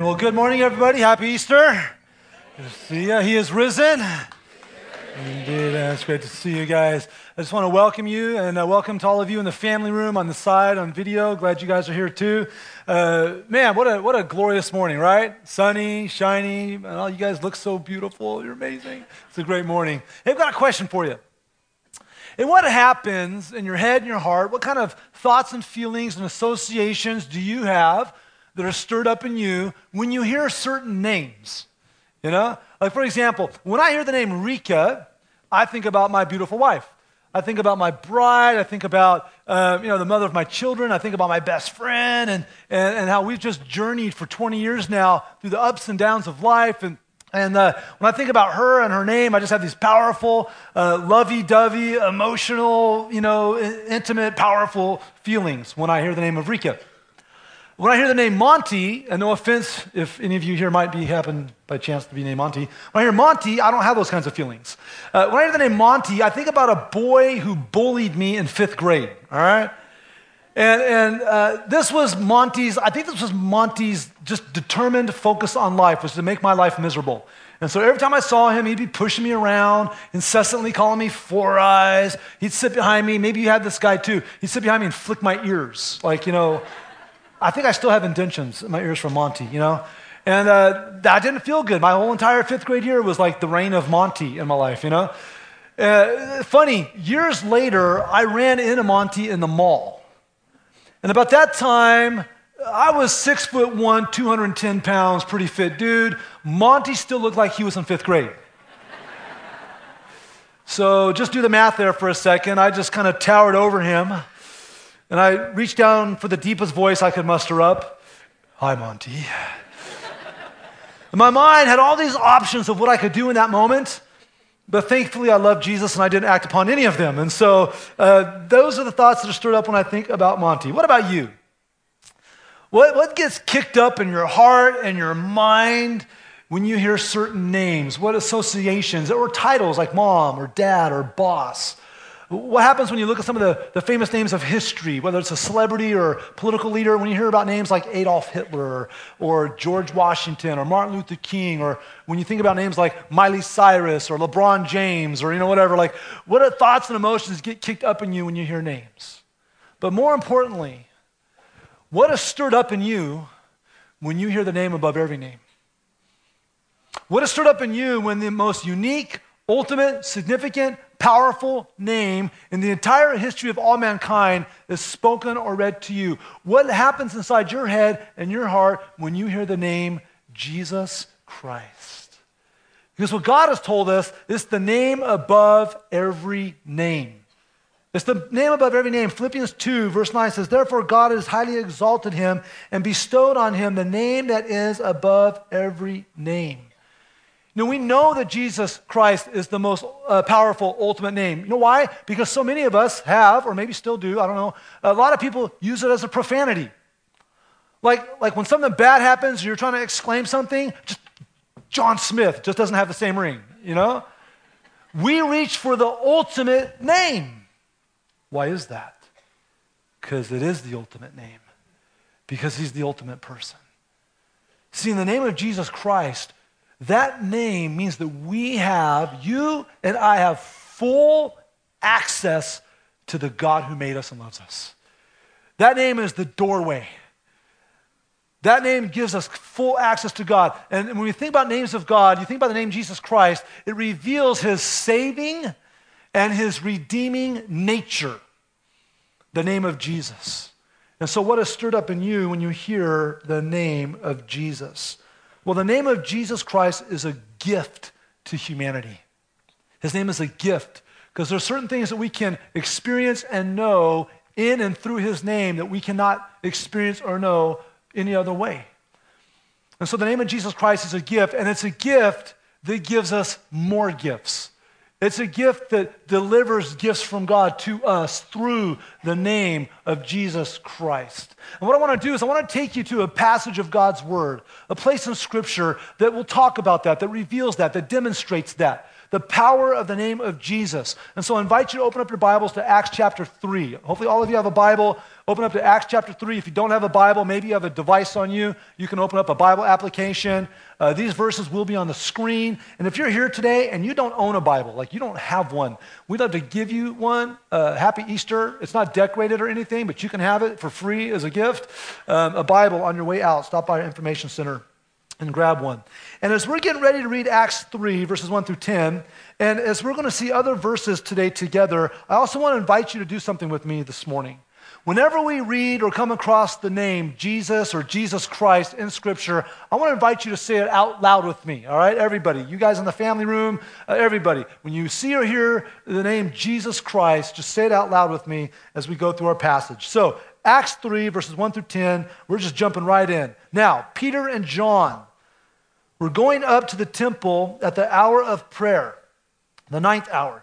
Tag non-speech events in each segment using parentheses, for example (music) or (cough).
Well, good morning, everybody. Happy Easter. Good to see you. He is risen. Indeed, uh, it's great to see you guys. I just want to welcome you and uh, welcome to all of you in the family room on the side on video. Glad you guys are here too. Uh, man, what a what a glorious morning, right? Sunny, shiny, and all you guys look so beautiful. You're amazing. It's a great morning. Hey, I've got a question for you. And what happens in your head and your heart? What kind of thoughts and feelings and associations do you have that are stirred up in you when you hear certain names. You know? Like, for example, when I hear the name Rika, I think about my beautiful wife. I think about my bride. I think about, uh, you know, the mother of my children. I think about my best friend and, and, and how we've just journeyed for 20 years now through the ups and downs of life. And, and uh, when I think about her and her name, I just have these powerful, uh, lovey-dovey, emotional, you know, intimate, powerful feelings when I hear the name of Rika. When I hear the name Monty, and no offense if any of you here might be happen by chance to be named Monty, when I hear Monty, I don't have those kinds of feelings. Uh, when I hear the name Monty, I think about a boy who bullied me in fifth grade, all right? And, and uh, this was Monty's, I think this was Monty's just determined focus on life, was to make my life miserable. And so every time I saw him, he'd be pushing me around, incessantly calling me four eyes. He'd sit behind me. Maybe you had this guy too. He'd sit behind me and flick my ears, like, you know, I think I still have indentions in my ears from Monty, you know? And uh, that didn't feel good. My whole entire fifth grade year was like the reign of Monty in my life, you know? Uh, funny, years later, I ran into Monty in the mall. And about that time, I was six foot one, 210 pounds, pretty fit dude. Monty still looked like he was in fifth grade. so just do the math there for a second. I just kind of towered over him. And I reached down for the deepest voice I could muster up Hi, Monty. and my mind had all these options of what I could do in that moment. But thankfully, I loved Jesus and I didn't act upon any of them. And so, uh, those are the thoughts that are stirred up when I think about Monty. What about you? What, what gets kicked up in your heart and your mind when you hear certain names? What associations or titles like mom or dad or boss? What happens when you look at some of the, the famous names of history, whether it's a celebrity or political leader, when you hear about names like Adolf Hitler or, or George Washington or Martin Luther King, or when you think about names like Miley Cyrus or LeBron James or you know whatever, like what are thoughts and emotions get kicked up in you when you hear names? But more importantly, what is stirred up in you when you hear the name above every name? What is stirred up in you when the most unique, ultimate, significant, powerful name in the entire history of all mankind is spoken or read to you. What happens inside your head and your heart when you hear the name Jesus Christ? Because what God has told us is the name above every name. It's the name above every name. Philippians 2, verse 9 says, Therefore God has highly exalted him and bestowed on him the name that is above every name know, we know that Jesus Christ is the most uh, powerful, ultimate name. You know why? Because so many of us have, or maybe still do, I don't know, a lot of people use it as a profanity. Like, like when something bad happens, you're trying to exclaim something, just John Smith just doesn't have the same ring, you know? We reach for the ultimate name. Why is that? Because it is the ultimate name, because he's the ultimate person. See, in the name of Jesus Christ, that name means that we have, you and I have full access to the God who made us and loves us. That name is the doorway. That name gives us full access to God. And when we think about names of God, you think about the name Jesus Christ, it reveals his saving and his redeeming nature, the name of Jesus. And so, what is stirred up in you when you hear the name of Jesus? Well, the name of Jesus Christ is a gift to humanity. His name is a gift because there are certain things that we can experience and know in and through his name that we cannot experience or know any other way. And so the name of Jesus Christ is a gift, and it's a gift that gives us more gifts. It's a gift that delivers gifts from God to us through the name of Jesus Christ. And what I want to do is I want to take you to a passage of God's Word, a place in Scripture that will talk about that, that reveals that, that demonstrates that. The power of the name of Jesus. And so I invite you to open up your Bibles to Acts chapter 3. Hopefully, all of you have a Bible. Open up to Acts chapter 3. If you don't have a Bible, maybe you have a device on you, you can open up a Bible application. Uh, these verses will be on the screen. And if you're here today and you don't own a Bible, like you don't have one, we'd love to give you one. Uh, happy Easter. It's not decorated or anything, but you can have it for free as a gift. Um, a Bible on your way out. Stop by our information center and grab one. And as we're getting ready to read Acts 3, verses 1 through 10, and as we're going to see other verses today together, I also want to invite you to do something with me this morning. Whenever we read or come across the name Jesus or Jesus Christ in Scripture, I want to invite you to say it out loud with me, all right? Everybody, you guys in the family room, uh, everybody, when you see or hear the name Jesus Christ, just say it out loud with me as we go through our passage. So, Acts 3, verses 1 through 10, we're just jumping right in. Now, Peter and John were going up to the temple at the hour of prayer, the ninth hour.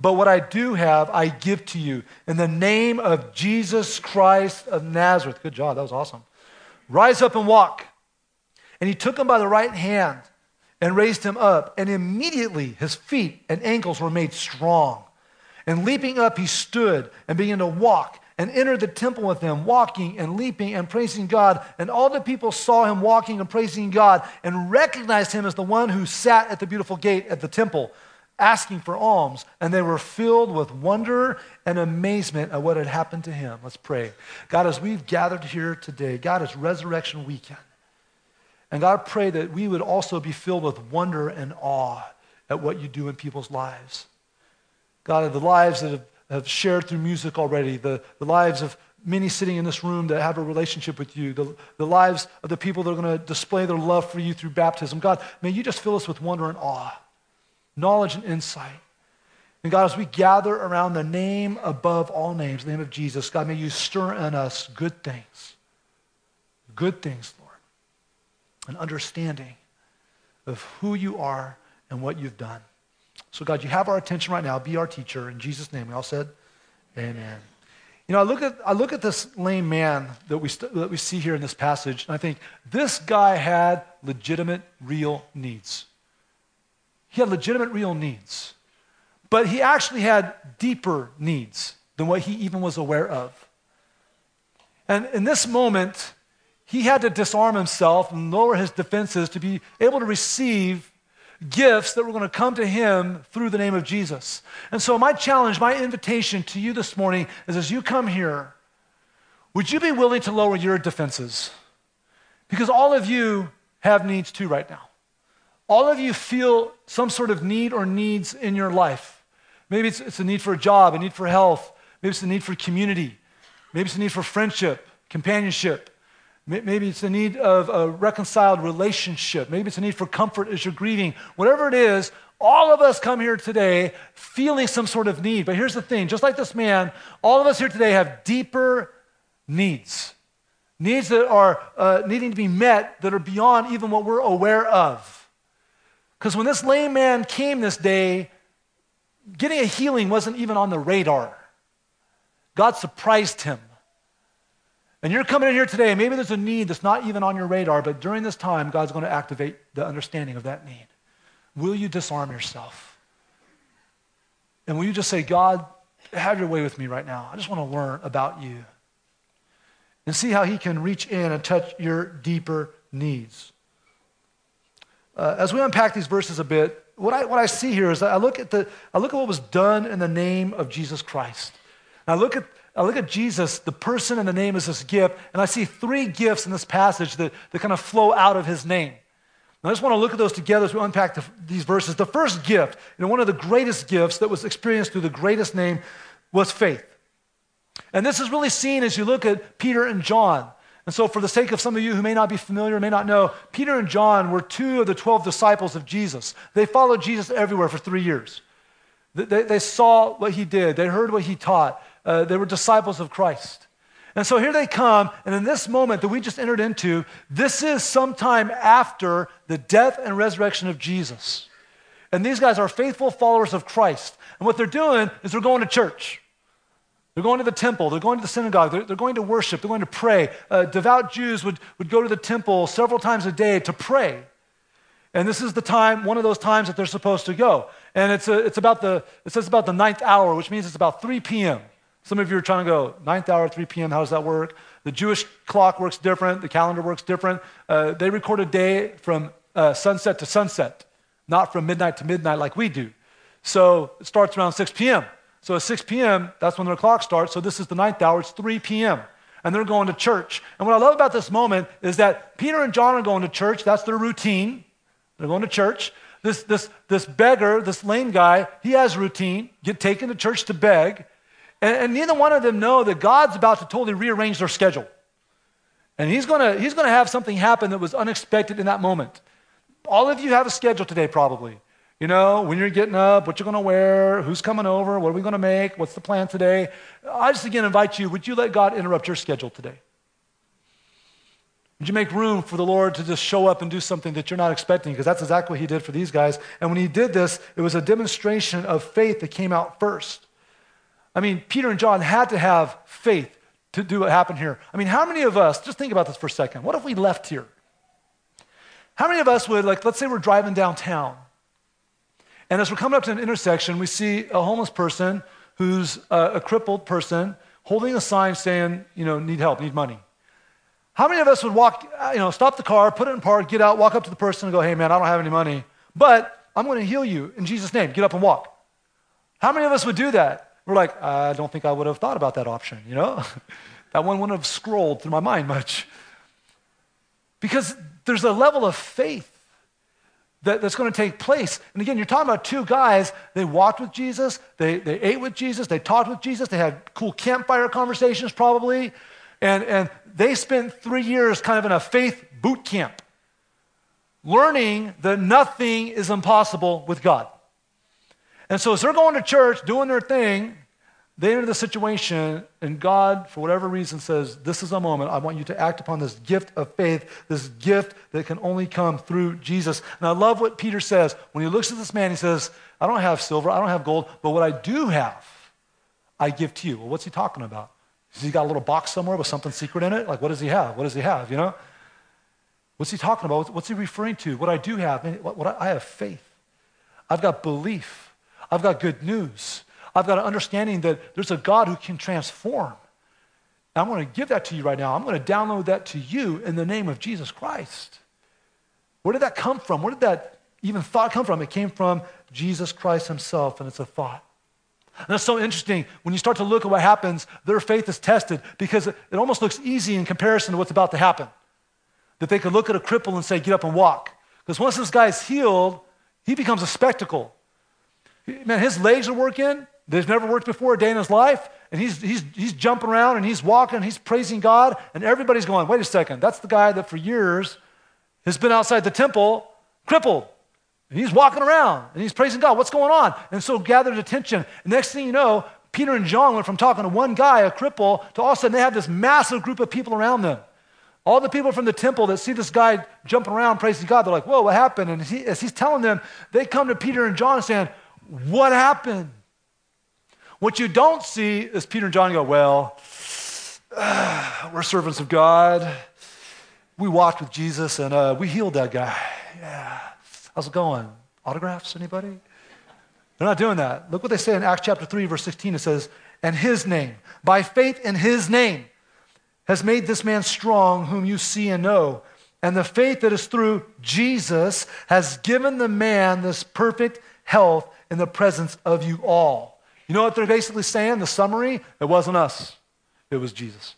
but what I do have, I give to you. In the name of Jesus Christ of Nazareth. Good job, that was awesome. Rise up and walk. And he took him by the right hand and raised him up. And immediately his feet and ankles were made strong. And leaping up, he stood and began to walk and entered the temple with them, walking and leaping and praising God. And all the people saw him walking and praising God and recognized him as the one who sat at the beautiful gate at the temple asking for alms. And they were filled with wonder and amazement at what had happened to him. Let's pray. God, as we've gathered here today, God, it's resurrection weekend. And God, I pray that we would also be filled with wonder and awe at what you do in people's lives. God, the lives that have have shared through music already, the, the lives of many sitting in this room that have a relationship with you, the, the lives of the people that are going to display their love for you through baptism. God, may you just fill us with wonder and awe, knowledge and insight. And God, as we gather around the name above all names, the name of Jesus, God, may you stir in us good things. Good things, Lord. An understanding of who you are and what you've done. So, God, you have our attention right now. Be our teacher. In Jesus' name, we all said, Amen. You know, I look at, I look at this lame man that we, st- that we see here in this passage, and I think this guy had legitimate, real needs. He had legitimate, real needs. But he actually had deeper needs than what he even was aware of. And in this moment, he had to disarm himself and lower his defenses to be able to receive gifts that were going to come to him through the name of Jesus. And so, my challenge, my invitation to you this morning is as you come here, would you be willing to lower your defenses? Because all of you have needs too right now. All of you feel some sort of need or needs in your life. Maybe it's, it's a need for a job, a need for health, maybe it's a need for community, maybe it's a need for friendship, companionship. Maybe it's a need of a reconciled relationship. Maybe it's a need for comfort as you're grieving. Whatever it is, all of us come here today feeling some sort of need. But here's the thing just like this man, all of us here today have deeper needs. Needs that are uh, needing to be met that are beyond even what we're aware of. Because when this lame man came this day, getting a healing wasn't even on the radar. God surprised him. And you're coming in here today, maybe there's a need that's not even on your radar, but during this time, God's going to activate the understanding of that need. Will you disarm yourself? And will you just say, God, have your way with me right now? I just want to learn about you. And see how He can reach in and touch your deeper needs. Uh, as we unpack these verses a bit, what I, what I see here is I look, at the, I look at what was done in the name of Jesus Christ. I look at I look at Jesus, the person and the name is this gift, and I see three gifts in this passage that, that kind of flow out of his name. And I just want to look at those together as we unpack the, these verses. The first gift, you know, one of the greatest gifts that was experienced through the greatest name was faith. And this is really seen as you look at Peter and John. And so, for the sake of some of you who may not be familiar, may not know, Peter and John were two of the 12 disciples of Jesus. They followed Jesus everywhere for three years. They, they saw what he did, they heard what he taught, uh, they were disciples of Christ. And so here they come, and in this moment that we just entered into, this is sometime after the death and resurrection of Jesus. And these guys are faithful followers of Christ. And what they're doing is they're going to church. They're going to the temple. They're going to the synagogue. They're, they're going to worship. They're going to pray. Uh, devout Jews would, would go to the temple several times a day to pray. And this is the time, one of those times that they're supposed to go. And it's, a, it's about the, it says about the ninth hour, which means it's about 3 p.m. Some of you are trying to go, ninth hour, 3 p.m., how does that work? The Jewish clock works different. The calendar works different. Uh, they record a day from uh, sunset to sunset, not from midnight to midnight like we do. So it starts around 6 p.m. So at 6 p.m., that's when their clock starts. So this is the ninth hour, it's 3 p.m. And they're going to church. And what I love about this moment is that Peter and John are going to church. That's their routine. They're going to church. This, this, this beggar, this lame guy, he has routine, get taken to church to beg. And, and neither one of them know that God's about to totally rearrange their schedule. And he's going he's going to have something happen that was unexpected in that moment. All of you have a schedule today, probably. You know, when you're getting up, what you're going to wear, who's coming over, what are we going to make, what's the plan today. I just again invite you, would you let God interrupt your schedule today? Would you make room for the Lord to just show up and do something that you're not expecting? Because that's exactly what he did for these guys. And when he did this, it was a demonstration of faith that came out first. I mean, Peter and John had to have faith to do what happened here. I mean, how many of us, just think about this for a second, what if we left here? How many of us would, like, let's say we're driving downtown, and as we're coming up to an intersection, we see a homeless person who's a, a crippled person holding a sign saying, you know, need help, need money. How many of us would walk, uh, you know, stop the car, put it in park, get out, walk up to the person and go, hey, man, I don't have any money, but I'm going to heal you in Jesus' name. Get up and walk. How many of us would do that? We're like, I don't think I would have thought about that option, you know? (laughs) that one wouldn't have scrolled through my mind much. Because there's a level of faith that, that's going to take place. And again, you're talking about two guys. They walked with Jesus, they, they ate with Jesus, they talked with Jesus, they had cool campfire conversations probably. And, and they spent three years kind of in a faith boot camp, learning that nothing is impossible with God. And so as they're going to church, doing their thing, they enter the situation, and God, for whatever reason, says, This is a moment. I want you to act upon this gift of faith, this gift that can only come through Jesus. And I love what Peter says. When he looks at this man, he says, I don't have silver, I don't have gold, but what I do have, I give to you. Well, what's he talking about? Has he got a little box somewhere with something secret in it? Like, what does he have? What does he have? You know? What's he talking about? What's he referring to? What I do have, what, I have faith. I've got belief. I've got good news. I've got an understanding that there's a God who can transform. And I'm going to give that to you right now. I'm going to download that to you in the name of Jesus Christ. Where did that come from? Where did that even thought come from? It came from Jesus Christ himself, and it's a thought. And that's so interesting. When you start to look at what happens, their faith is tested because it almost looks easy in comparison to what's about to happen. That they could look at a cripple and say, Get up and walk. Because once this guy's healed, he becomes a spectacle. Man, his legs are working. They've never worked before a day in his life. And he's, he's, he's jumping around and he's walking, he's praising God. And everybody's going, Wait a second, that's the guy that for years has been outside the temple crippled. And he's walking around and he's praising God. What's going on? And so gathered attention. Next thing you know, Peter and John went from talking to one guy, a cripple, to all of a sudden they have this massive group of people around them. All the people from the temple that see this guy jumping around praising God, they're like, whoa, what happened? And he, as he's telling them, they come to Peter and John saying, what happened? What you don't see is Peter and John go, well, uh, (sighs) we're servants of God. We walked with Jesus and uh, we healed that guy. Yeah. How's it going? Autographs, anybody? They're not doing that. Look what they say in Acts chapter 3, verse 16. It says, And his name, by faith in his name, has made this man strong, whom you see and know. And the faith that is through Jesus has given the man this perfect health in the presence of you all. You know what they're basically saying? The summary? It wasn't us, it was Jesus.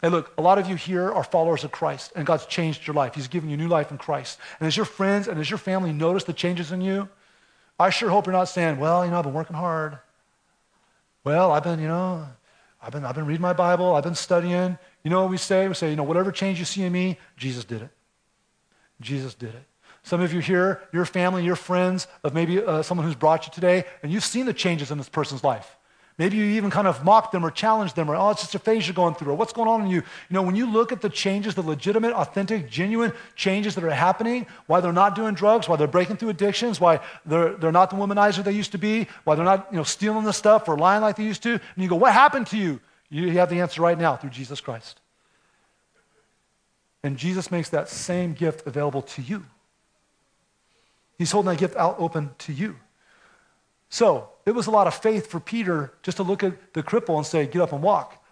Hey, look, a lot of you here are followers of Christ, and God's changed your life. He's given you new life in Christ. And as your friends and as your family notice the changes in you, I sure hope you're not saying, well, you know, I've been working hard. Well, I've been, you know, I've been, I've been reading my Bible, I've been studying. You know what we say? We say, you know, whatever change you see in me, Jesus did it. Jesus did it. Some of you here, your family, your friends of maybe uh, someone who's brought you today, and you've seen the changes in this person's life. Maybe you even kind of mocked them or challenged them or, oh, it's just a phase you're going through or what's going on in you. You know, when you look at the changes, the legitimate, authentic, genuine changes that are happening, why they're not doing drugs, why they're breaking through addictions, why they're, they're not the womanizer they used to be, why they're not, you know, stealing the stuff or lying like they used to, and you go, what happened to you? You have the answer right now through Jesus Christ. And Jesus makes that same gift available to you. He's holding that gift out open to you. So it was a lot of faith for Peter just to look at the cripple and say, Get up and walk.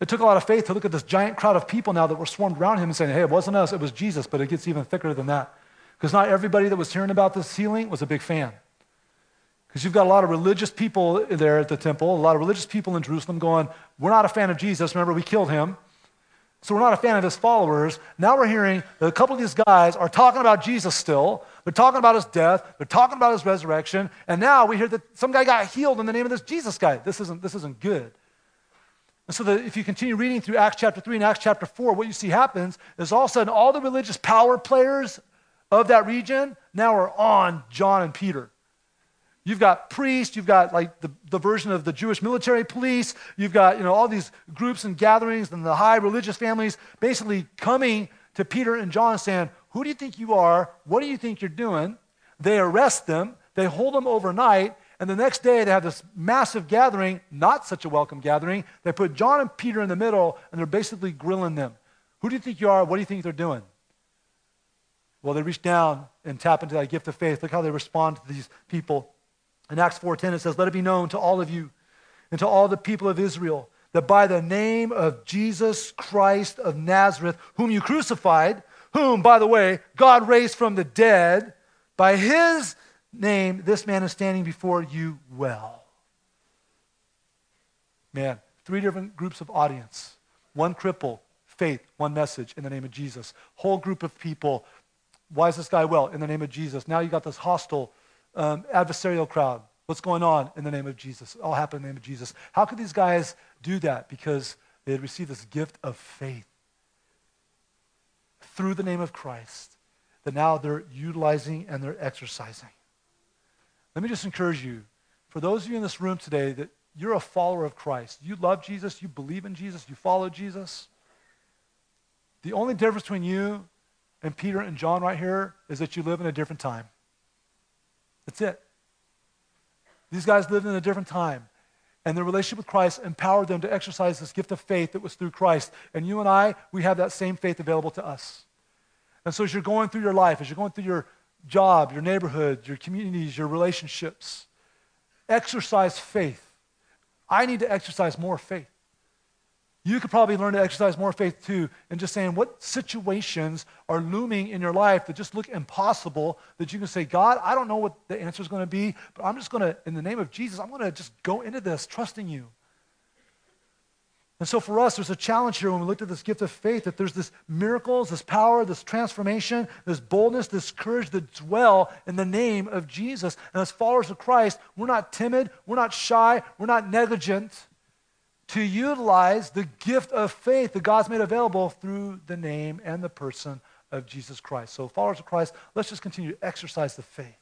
It took a lot of faith to look at this giant crowd of people now that were swarmed around him and saying, Hey, it wasn't us, it was Jesus, but it gets even thicker than that. Because not everybody that was hearing about this healing was a big fan. Because you've got a lot of religious people there at the temple, a lot of religious people in Jerusalem going, We're not a fan of Jesus. Remember, we killed him. So we're not a fan of his followers. Now we're hearing that a couple of these guys are talking about Jesus still. They're talking about his death. They're talking about his resurrection. And now we hear that some guy got healed in the name of this Jesus guy. This isn't, this isn't good. And so if you continue reading through Acts chapter 3 and Acts chapter 4, what you see happens is all of a sudden all the religious power players of that region now are on John and Peter. You've got priests, you've got like the, the version of the Jewish military police, you've got, you know, all these groups and gatherings and the high religious families basically coming to Peter and John saying, Who do you think you are? What do you think you're doing? They arrest them, they hold them overnight, and the next day they have this massive gathering, not such a welcome gathering. They put John and Peter in the middle, and they're basically grilling them. Who do you think you are? What do you think they're doing? Well, they reach down and tap into that gift of faith. Look how they respond to these people. In Acts 4:10 it says, "Let it be known to all of you and to all the people of Israel that by the name of Jesus Christ of Nazareth, whom you crucified, whom by the way God raised from the dead, by his name this man is standing before you well." Man, three different groups of audience. One cripple, faith, one message in the name of Jesus. Whole group of people, why is this guy well? In the name of Jesus. Now you got this hostile um, adversarial crowd. What's going on in the name of Jesus? It all happened in the name of Jesus. How could these guys do that? Because they had received this gift of faith through the name of Christ that now they're utilizing and they're exercising. Let me just encourage you, for those of you in this room today, that you're a follower of Christ. You love Jesus, you believe in Jesus, you follow Jesus. The only difference between you and Peter and John right here is that you live in a different time. That's it. These guys lived in a different time. And their relationship with Christ empowered them to exercise this gift of faith that was through Christ. And you and I, we have that same faith available to us. And so as you're going through your life, as you're going through your job, your neighborhood, your communities, your relationships, exercise faith. I need to exercise more faith. You could probably learn to exercise more faith too in just saying what situations are looming in your life that just look impossible that you can say, God, I don't know what the answer is going to be, but I'm just going to, in the name of Jesus, I'm going to just go into this trusting you. And so for us, there's a challenge here when we looked at this gift of faith that there's this miracles, this power, this transformation, this boldness, this courage that dwell in the name of Jesus. And as followers of Christ, we're not timid, we're not shy, we're not negligent to utilize the gift of faith that God's made available through the name and the person of Jesus Christ. So, followers of Christ, let's just continue to exercise the faith.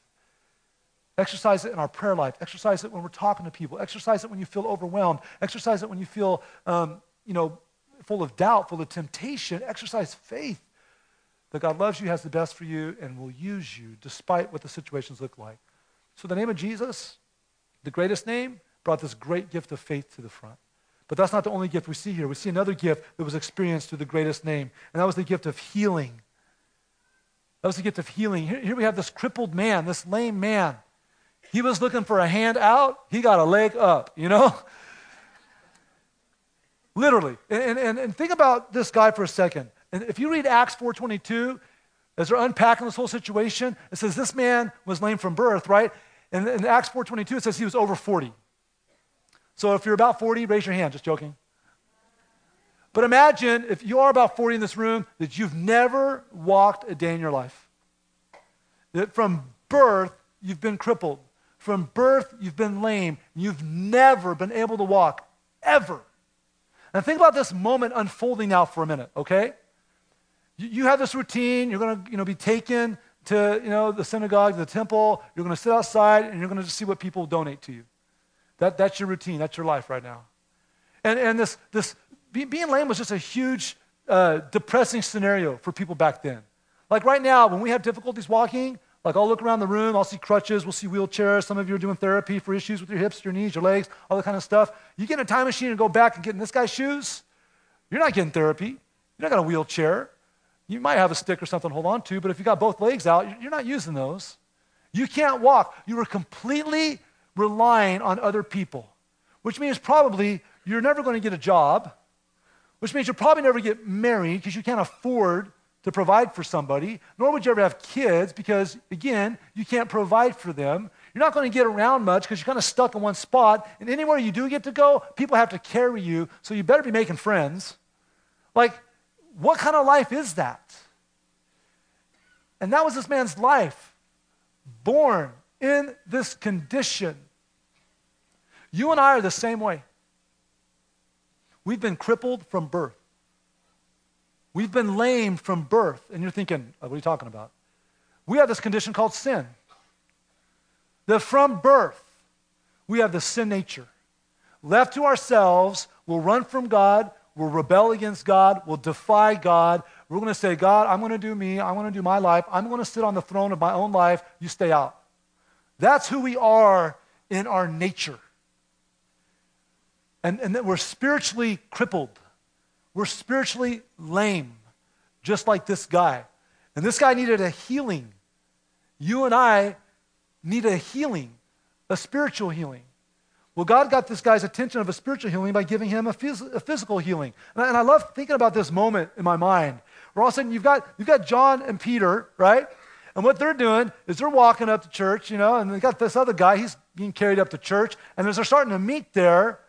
Exercise it in our prayer life. Exercise it when we're talking to people. Exercise it when you feel overwhelmed. Exercise it when you feel, um, you know, full of doubt, full of temptation. Exercise faith that God loves you, has the best for you, and will use you despite what the situations look like. So, the name of Jesus, the greatest name, brought this great gift of faith to the front. But that's not the only gift we see here. We see another gift that was experienced through the greatest name, and that was the gift of healing. That was the gift of healing. Here, here we have this crippled man, this lame man. He was looking for a hand out, he got a leg up, you know? (laughs) Literally. And, and, and think about this guy for a second. And if you read Acts 4.22, as they're unpacking this whole situation, it says this man was lame from birth, right? And in Acts 4.22, it says he was over 40. So if you're about 40, raise your hand. Just joking. But imagine if you are about 40 in this room that you've never walked a day in your life. That from birth, you've been crippled. From birth, you've been lame. You've never been able to walk, ever. And think about this moment unfolding now for a minute, okay? You, you have this routine. You're going to you know, be taken to you know, the synagogue, the temple. You're going to sit outside, and you're going to see what people donate to you. That, that's your routine. That's your life right now. And, and this, this being lame was just a huge, uh, depressing scenario for people back then. Like right now, when we have difficulties walking, like I'll look around the room, I'll see crutches, we'll see wheelchairs. Some of you are doing therapy for issues with your hips, your knees, your legs, all that kind of stuff. You get in a time machine and go back and get in this guy's shoes, you're not getting therapy. You're not got a wheelchair. You might have a stick or something to hold on to, but if you got both legs out, you're not using those. You can't walk. You are completely relying on other people, which means probably you're never going to get a job, which means you'll probably never get married because you can't afford to provide for somebody, nor would you ever have kids because, again, you can't provide for them. You're not going to get around much because you're kind of stuck in one spot. And anywhere you do get to go, people have to carry you, so you better be making friends. Like, what kind of life is that? And that was this man's life, born in this condition. You and I are the same way. We've been crippled from birth. We've been lame from birth. And you're thinking, oh, what are you talking about? We have this condition called sin. That from birth, we have the sin nature. Left to ourselves, we'll run from God, we'll rebel against God, we'll defy God. We're going to say, God, I'm going to do me, I'm going to do my life, I'm going to sit on the throne of my own life, you stay out. That's who we are in our nature. And, and that we're spiritually crippled. We're spiritually lame, just like this guy. And this guy needed a healing. You and I need a healing, a spiritual healing. Well, God got this guy's attention of a spiritual healing by giving him a, phys- a physical healing. And I, and I, love thinking about this moment in my mind where all of a sudden you've got, you've got John and Peter, right? And what they're doing is they're walking up to church, you know, and they got this other guy, he's being carried up to church. And as they're starting to meet there,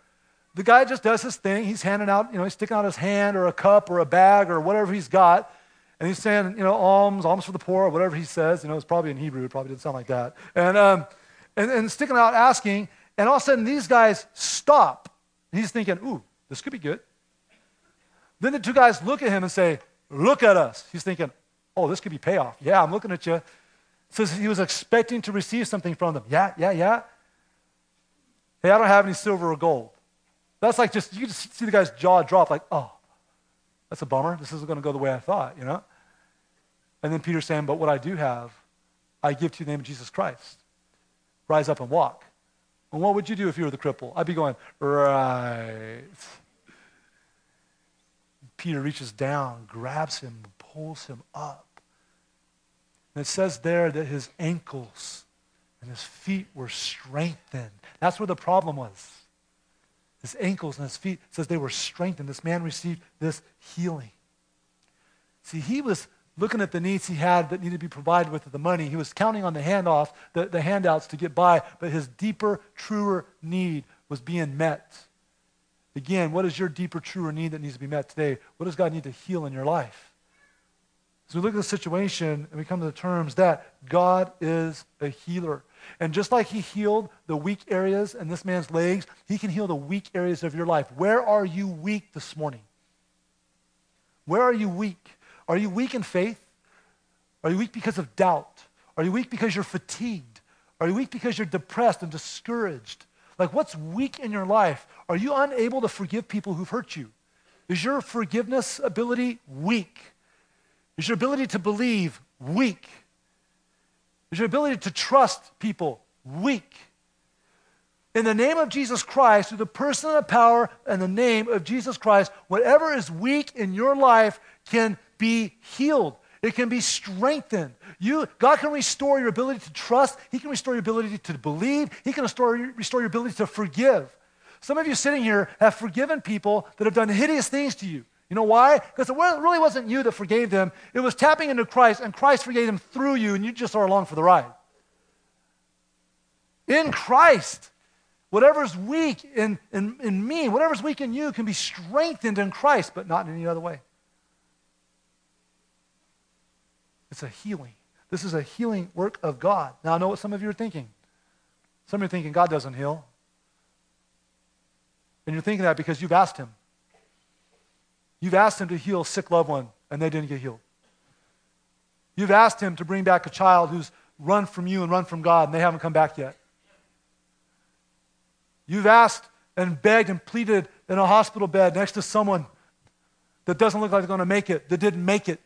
the guy just does his thing. He's handing out, you know, he's sticking out his hand or a cup or a bag or whatever he's got. And he's saying, you know, alms, alms for the poor, or whatever he says. You know, it's probably in Hebrew. It probably didn't sound like that. And, um, and, and sticking out asking. And all of a sudden, these guys stop. And he's thinking, ooh, this could be good. Then the two guys look at him and say, look at us. He's thinking, oh, this could be payoff. Yeah, I'm looking at you. So he was expecting to receive something from them. Yeah, yeah, yeah. Hey, I don't have any silver or gold. That's like just, you just see the guy's jaw drop, like, oh, that's a bummer. This isn't going to go the way I thought, you know? And then Peter's saying, but what I do have, I give to you the name of Jesus Christ. Rise up and walk. And what would you do if you were the cripple? I'd be going, right. Peter reaches down, grabs him, pulls him up. And it says there that his ankles and his feet were strengthened. That's where the problem was his ankles and his feet says they were strengthened. This man received this healing. See, he was looking at the needs he had that needed to be provided with the money. He was counting on the handoff, the, the handouts to get by, but his deeper, truer need was being met. Again, what is your deeper, truer need that needs to be met today? What does God need to heal in your life? We look at the situation and we come to the terms that God is a healer. And just like he healed the weak areas in this man's legs, he can heal the weak areas of your life. Where are you weak this morning? Where are you weak? Are you weak in faith? Are you weak because of doubt? Are you weak because you're fatigued? Are you weak because you're depressed and discouraged? Like, what's weak in your life? Are you unable to forgive people who've hurt you? Is your forgiveness ability weak? Is your ability to believe weak? Is your ability to trust people weak? In the name of Jesus Christ, through the person and the power and the name of Jesus Christ, whatever is weak in your life can be healed. It can be strengthened. You, God can restore your ability to trust. He can restore your ability to believe. He can restore, restore your ability to forgive. Some of you sitting here have forgiven people that have done hideous things to you. You know why? Because it really wasn't you that forgave them. It was tapping into Christ, and Christ forgave them through you, and you just are along for the ride. In Christ, whatever's weak in, in, in me, whatever's weak in you can be strengthened in Christ, but not in any other way. It's a healing. This is a healing work of God. Now, I know what some of you are thinking. Some of you are thinking God doesn't heal. And you're thinking that because you've asked Him. You've asked him to heal a sick loved one, and they didn't get healed. You've asked him to bring back a child who's run from you and run from God, and they haven't come back yet. You've asked and begged and pleaded in a hospital bed next to someone that doesn't look like they're going to make it, that didn't make it.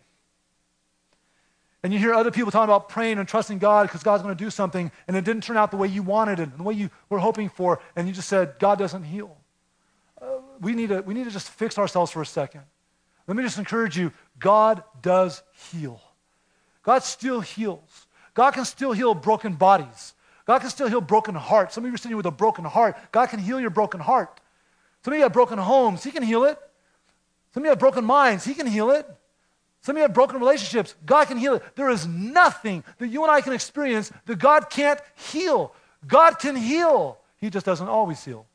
And you hear other people talking about praying and trusting God because God's going to do something, and it didn't turn out the way you wanted it and the way you were hoping for, and you just said, God doesn't heal. We, need to, we need to just fix ourselves for a second. Let me just encourage you God does heal. God still heals. God can still heal broken bodies. God can still heal broken hearts. Some of you are sitting with a broken heart. God can heal your broken heart. Some of you have broken homes. He can heal it. Some of you have broken minds. He can heal it. Some of you have broken relationships. God can heal it. There is nothing that you and I can experience that God can't heal. God can heal. He just doesn't always heal.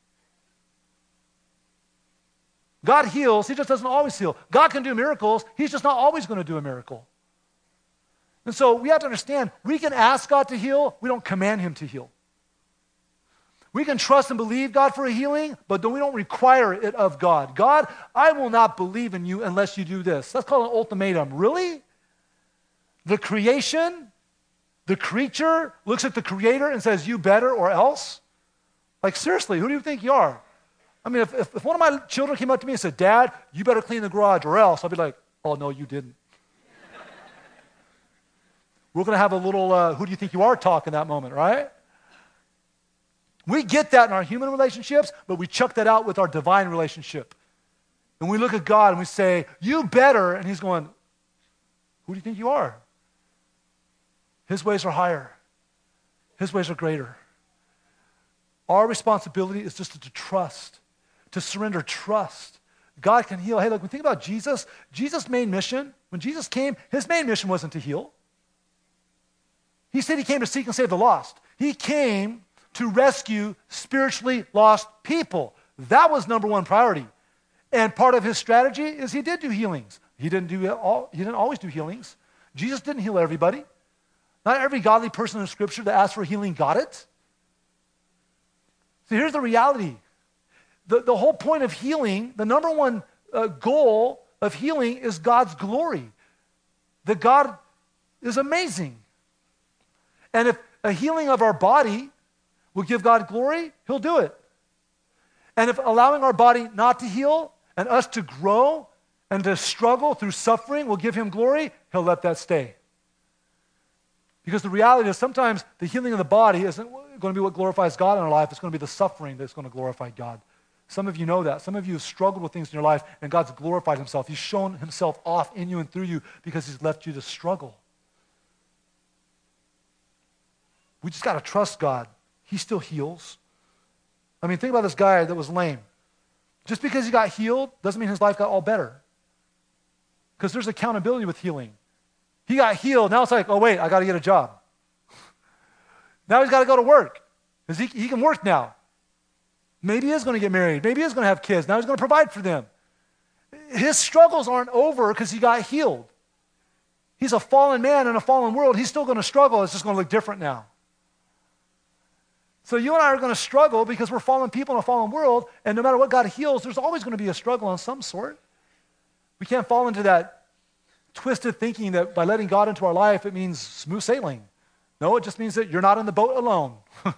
God heals. He just doesn't always heal. God can do miracles. He's just not always going to do a miracle. And so we have to understand we can ask God to heal, we don't command Him to heal. We can trust and believe God for a healing, but we don't require it of God. God, I will not believe in you unless you do this. That's called an ultimatum. Really? The creation, the creature looks at the creator and says, You better or else? Like, seriously, who do you think you are? I mean, if, if, one of my children came up to me and said, Dad, you better clean the garage or else, I'd be like, Oh, no, you didn't. We're going to have a little, uh, who do you think you are talk in that moment, right? We get that in our human relationships, but we chuck that out with our divine relationship. And we look at God and we say, You better. And He's going, Who do you think you are? His ways are higher, His ways are greater. Our responsibility is just to trust, to surrender trust. God can heal. Hey, look, when we think about Jesus, Jesus' main mission, when Jesus came, his main mission wasn't to heal. He said he came to seek and save the lost. He came to rescue spiritually lost people. That was number one priority. And part of his strategy is he did do healings. He didn't, do all, he didn't always do healings. Jesus didn't heal everybody. Not every godly person in Scripture that asked for healing got it. So here's the reality the, the whole point of healing, the number one uh, goal of healing is God's glory. That God is amazing. And if a healing of our body will give God glory, He'll do it. And if allowing our body not to heal and us to grow and to struggle through suffering will give Him glory, He'll let that stay. Because the reality is sometimes the healing of the body isn't going to be what glorifies God in our life, it's going to be the suffering that's going to glorify God. Some of you know that. Some of you have struggled with things in your life, and God's glorified Himself. He's shown Himself off in you and through you because He's left you to struggle. We just got to trust God. He still heals. I mean, think about this guy that was lame. Just because he got healed doesn't mean his life got all better. Because there's accountability with healing. He got healed. Now it's like, oh, wait, I got to get a job. (laughs) now he's got to go to work because he, he can work now. Maybe he is going to get married. Maybe he is going to have kids. Now he's going to provide for them. His struggles aren't over because he got healed. He's a fallen man in a fallen world. He's still going to struggle. It's just going to look different now. So you and I are going to struggle because we're fallen people in a fallen world, and no matter what God heals, there's always going to be a struggle on some sort. We can't fall into that twisted thinking that by letting God into our life, it means smooth sailing. No, it just means that you're not in the boat alone. (laughs)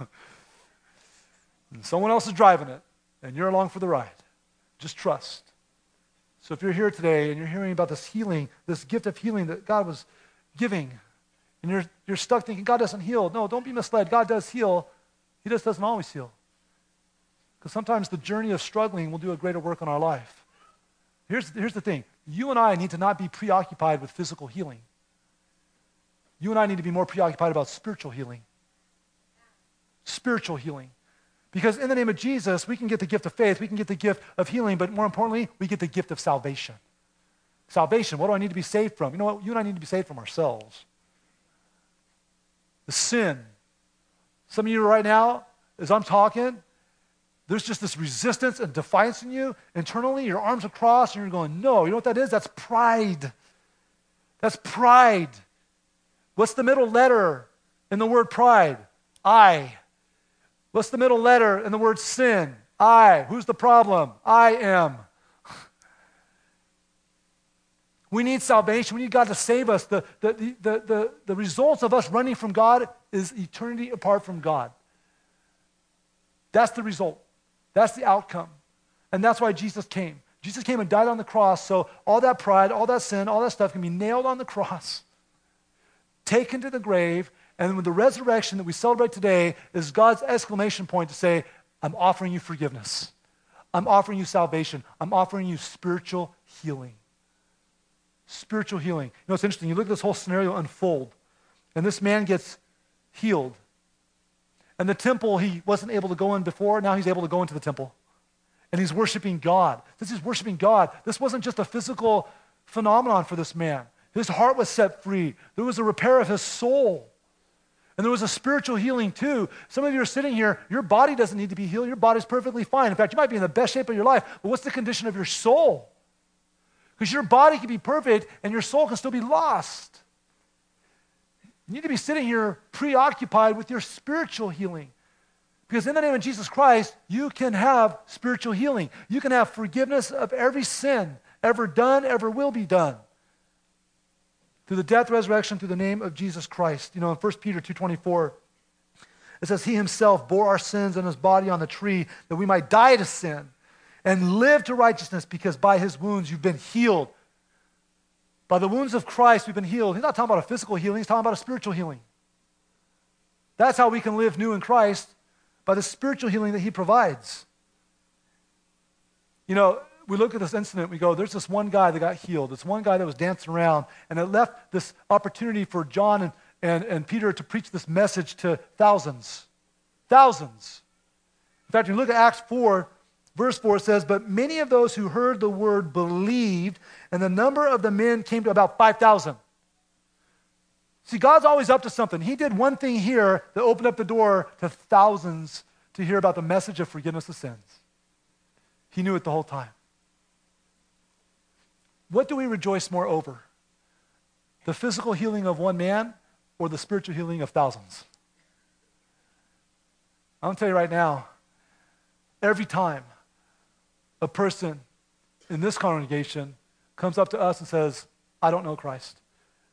someone else is driving it, and you're along for the ride. Just trust. So if you're here today and you're hearing about this healing, this gift of healing that God was giving, and you're, you're stuck thinking God doesn't heal, no, don't be misled. God does heal. He just doesn't always heal. Because sometimes the journey of struggling will do a greater work on our life. Here's, here's the thing you and I need to not be preoccupied with physical healing. You and I need to be more preoccupied about spiritual healing. Spiritual healing. Because in the name of Jesus, we can get the gift of faith, we can get the gift of healing, but more importantly, we get the gift of salvation. Salvation, what do I need to be saved from? You know what? You and I need to be saved from ourselves. The sin some of you right now, as I'm talking, there's just this resistance and defiance in you. Internally, your arms are crossed, and you're going, No, you know what that is? That's pride. That's pride. What's the middle letter in the word pride? I. What's the middle letter in the word sin? I. Who's the problem? I am. We need salvation. We need God to save us. The, the, the, the, the, results of us running from God is eternity apart from God. That's the result. That's the outcome. And that's why Jesus came. Jesus came and died on the cross so all that pride, all that sin, all that stuff can be nailed on the cross, (laughs) taken to the grave, and with the resurrection that we celebrate today is God's exclamation point to say, I'm offering you forgiveness. I'm offering you salvation. I'm offering you spiritual healing. Spiritual healing. You know, it's interesting. You look at this whole scenario unfold, and this man gets healed. And the temple he wasn't able to go in before, now he's able to go into the temple. And he's worshiping God. This is worshiping God. This wasn't just a physical phenomenon for this man. His heart was set free. There was a repair of his soul. And there was a spiritual healing too. Some of you are sitting here, your body doesn't need to be healed. Your body's perfectly fine. In fact, you might be in the best shape of your life, but what's the condition of your soul? Because your body can be perfect and your soul can still be lost. You need to be sitting here preoccupied with your spiritual healing. Because in the name of Jesus Christ, you can have spiritual healing. You can have forgiveness of every sin ever done, ever will be done. Through the death, resurrection, through the name of Jesus Christ. You know, in 1 Peter 2.24, it says, He himself bore our sins in his body on the tree that we might die to sin and live to righteousness because by his wounds you've been healed. By the wounds of Christ, we've been healed. He's not talking about a physical healing, he's talking about a spiritual healing. That's how we can live new in Christ by the spiritual healing that he provides. You know, we look at this incident, we go, there's this one guy that got healed. This one guy that was dancing around, and it left this opportunity for John and, and, and Peter to preach this message to thousands. Thousands. In fact, you look at Acts 4, verse 4 says, But many of those who heard the word believed, and the number of the men came to about 5,000. See, God's always up to something. He did one thing here that opened up the door to thousands to hear about the message of forgiveness of sins. He knew it the whole time. What do we rejoice more over? The physical healing of one man or the spiritual healing of thousands? I'm going to tell you right now every time a person in this congregation comes up to us and says, I don't know Christ.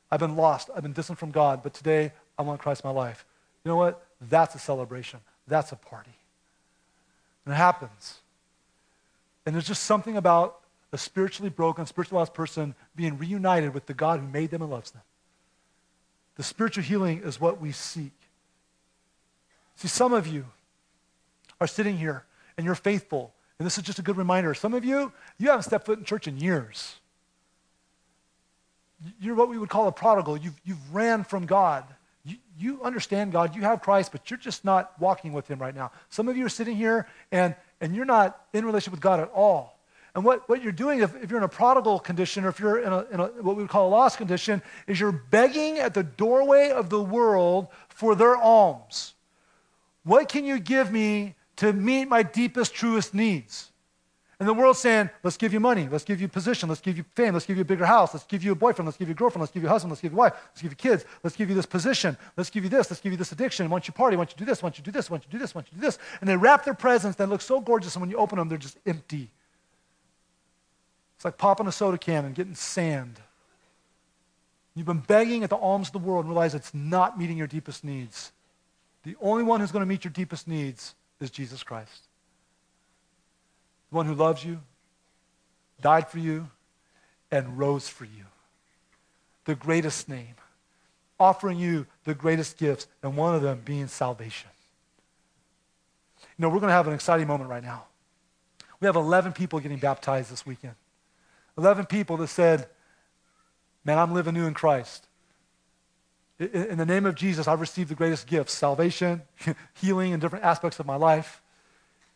I've been lost. I've been distant from God, but today I want Christ in my life. You know what? That's a celebration. That's a party. And it happens. And there's just something about a spiritually broken, spiritually lost person being reunited with the God who made them and loves them. The spiritual healing is what we seek. See, some of you are sitting here and you're faithful. And this is just a good reminder. Some of you, you haven't stepped foot in church in years. You're what we would call a prodigal. You've, you've ran from God. You, you understand God. You have Christ, but you're just not walking with Him right now. Some of you are sitting here and, and you're not in relationship with God at all. And what, what you're doing, if, if you're in a prodigal condition or if you're in, a, in a, what we would call a lost condition, is you're begging at the doorway of the world for their alms. What can you give me to meet my deepest, truest needs? And the world's saying, let's give you money, let's give you position, let's give you fame, let's give you a bigger house, let's give you a boyfriend, let's give you a girlfriend, let's give you a husband, let's give you a wife, let's give you kids, let's give you this position, let's give you this, let's give you this addiction. Once you party, once you do this, once you do this, once you do this, once you do this. And they wrap their presents that look so gorgeous, and when you open them, they're just empty. It's like popping a soda can and getting sand. You've been begging at the alms of the world and realize it's not meeting your deepest needs. The only one who's going to meet your deepest needs is Jesus Christ. The one who loves you, died for you, and rose for you. The greatest name, offering you the greatest gifts, and one of them being salvation. You know, we're going to have an exciting moment right now. We have 11 people getting baptized this weekend. 11 people that said, Man, I'm living new in Christ. In the name of Jesus, I've received the greatest gifts salvation, (laughs) healing in different aspects of my life.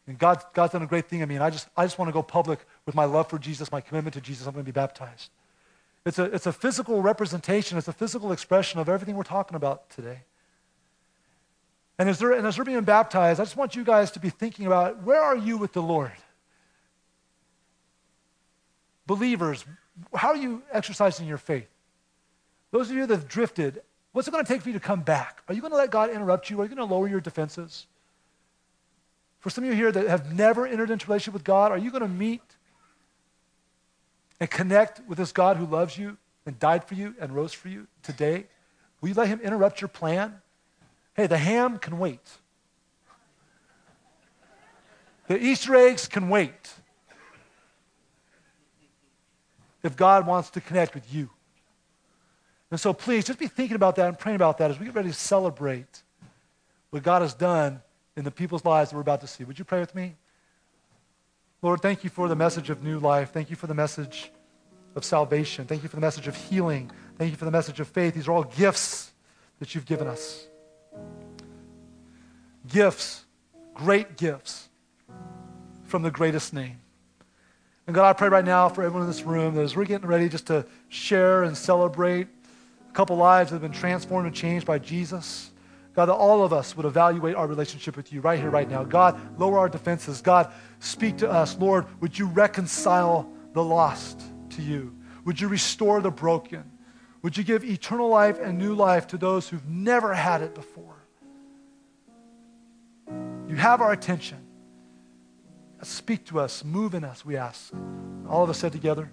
And God, God's done a great thing in me, and I just, I just want to go public with my love for Jesus, my commitment to Jesus. I'm going to be baptized. It's a, it's a physical representation, it's a physical expression of everything we're talking about today. And as, they're, and as they're being baptized, I just want you guys to be thinking about where are you with the Lord? Believers, how are you exercising your faith? Those of you that have drifted, what's it going to take for you to come back? Are you going to let God interrupt you? Are you going to lower your defenses? For some of you here that have never entered into relationship with God, are you going to meet and connect with this God who loves you and died for you and rose for you today? Will you let him interrupt your plan? Hey, the ham can wait. The Easter eggs can wait if God wants to connect with you. And so please just be thinking about that and praying about that as we get ready to celebrate what God has done in the people's lives that we're about to see. Would you pray with me? Lord, thank you for the message of new life. Thank you for the message of salvation. Thank you for the message of healing. Thank you for the message of faith. These are all gifts that you've given us. Gifts, great gifts from the greatest name. And God, I pray right now for everyone in this room that as we're getting ready just to share and celebrate a couple lives that have been transformed and changed by Jesus, God, that all of us would evaluate our relationship with you right here, right now. God, lower our defenses. God, speak to us. Lord, would you reconcile the lost to you? Would you restore the broken? Would you give eternal life and new life to those who've never had it before? You have our attention. Speak to us, move in us, we ask. All of us said together.